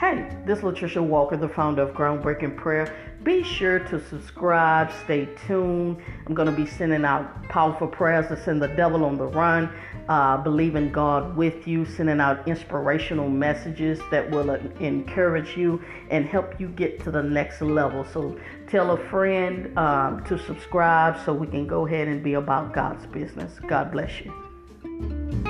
Hey, this is Latricia Walker, the founder of Groundbreaking Prayer. Be sure to subscribe, stay tuned. I'm going to be sending out powerful prayers to send the devil on the run, uh, believe in God with you, sending out inspirational messages that will encourage you and help you get to the next level. So tell a friend um, to subscribe so we can go ahead and be about God's business. God bless you.